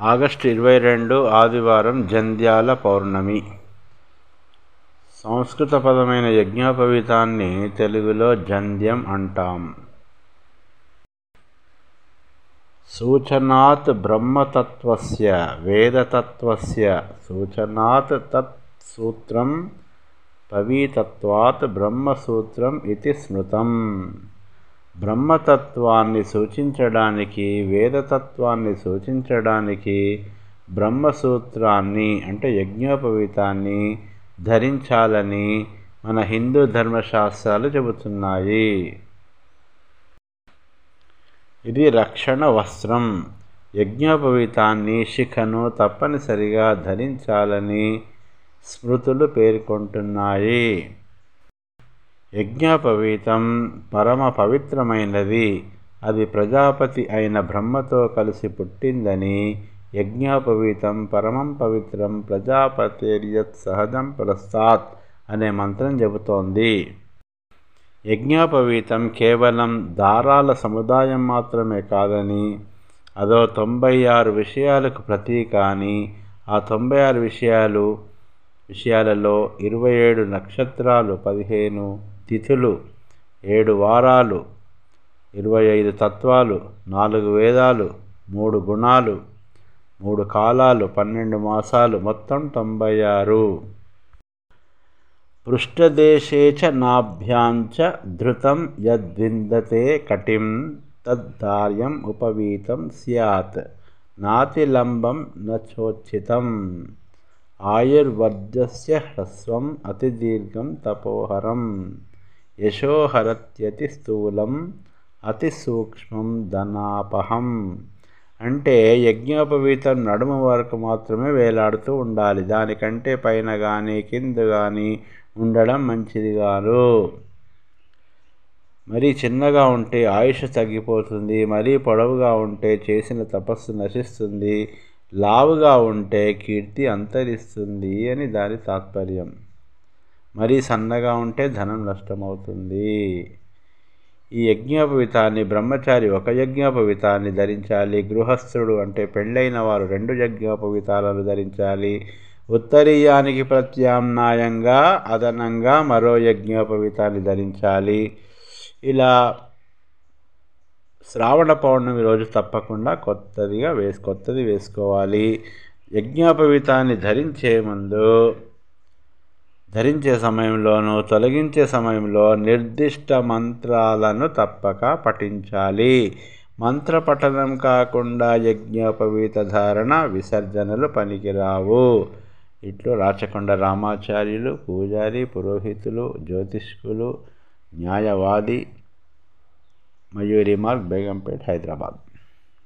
August ఇరవై రెండు ఆదివారం జంధ్యాల పౌర్ణమి. సంస్కృత పదమైన యజ్ఞోపవీతాన్ని తెలుగులో జంధ్యం అంటాం. సూచనాత్ బ్రహ్మతత్వస్య వేదతత్వస్య సూచనాత్ తత్ సూత్రం పవీతత్వాత్ బ్రహ్మసూత్రం ఇది స్మృతం. బ్రహ్మతత్వాన్ని సూచించడానికి వేదతత్వాన్ని సూచించడానికి బ్రహ్మసూత్రాన్ని అంటే యజ్ఞోపవీతాన్ని ధరించాలని మన హిందూ ధర్మశాస్త్రాలు చెబుతున్నాయి. ఇది రక్షణ వస్త్రం. యజ్ఞోపవీతాన్ని శిఖను తప్పనిసరిగా ధరించాలని స్మృతులు పేర్కొంటున్నాయి. యజ్ఞోపవీతం పరమ పవిత్రమైనది. అది ప్రజాపతి అయిన బ్రహ్మతో కలిసి పుట్టిందని యజ్ఞోపవీతం పరమం పవిత్రం ప్రజాపతిర్యత్ సహజం ప్రస్తాత్ అనే మంత్రం చెబుతోంది. యజ్ఞోపవీతం కేవలం దారాల సముదాయం మాత్రమే కాదని అదో తొంభై ఆరు విషయాలకు ప్రతీక అని ఆ తొంభై ఆరు విషయాలు విషయాలలో ఇరవై ఏడు నక్షత్రాలు పదిహేను తిథులు ఏడు వారాలు ఇరవై ఐదు తత్వాలు నాలుగు వేదాలు మూడు గుణాలు మూడు కాలాలు పన్నెండు మాసాలు మొత్తం తొంభై ఆరు. పృష్ఠదేశే చ నాభ్యాంచ ధృతం యద్విందతే కటిం తద్ధార్యం ఉపవీతం స్యాత్ నాతిలంబం నోచ్చితం. ఆయుర్వర్జస్య హ్రస్వం అతిదీర్ఘం తపోహరం. యశోహరత్యతి స్థూలం అతి సూక్ష్మం ధనాపహం. అంటే యజ్ఞోపవీతం నడుము వరకు మాత్రమే వేలాడుతూ ఉండాలి. దానికంటే పైన కానీ కింద కానీ ఉండడం మంచిది కాదు. మరీ చిన్నగా ఉంటే ఆయుష్ తగ్గిపోతుంది. మరీ పొడవుగా ఉంటే చేసిన తపస్సు నశిస్తుంది. లావుగా ఉంటే కీర్తి అంతరిస్తుంది అని దాని తాత్పర్యం. మరీ సన్నగా ఉంటే ధనం నష్టమవుతుంది. ఈ యజ్ఞోపవితాన్ని బ్రహ్మచారి ఒక యజ్ఞోపవితాన్ని ధరించాలి. గృహస్థుడు అంటే పెళ్ళైన వారు రెండు యజ్ఞోపవితాలను ధరించాలి. ఉత్తరీయానికి ప్రత్యామ్నాయంగా అదనంగా మరో యజ్ఞోపవితాన్ని ధరించాలి. ఇలా శ్రావణ పౌర్ణమి రోజు తప్పకుండా కొత్తదిగా వేసు కొత్తది వేసుకోవాలి. యజ్ఞోపవితాన్ని ధరించే ముందు ధరించే సమయంలోనూ తొలగించే సమయంలో నిర్దిష్ట మంత్రాలను తప్పక పఠించాలి. మంత్ర పఠనం కాకుండా యజ్ఞోపవీత ధారణ విసర్జనలు పనికిరావు. ఇట్లు రాచకొండ రామాచార్యులు పూజారి పురోహితులు జ్యోతిష్కులు న్యాయవాది మయూరి మార్గ్ బేగంపేట్ హైదరాబాద్.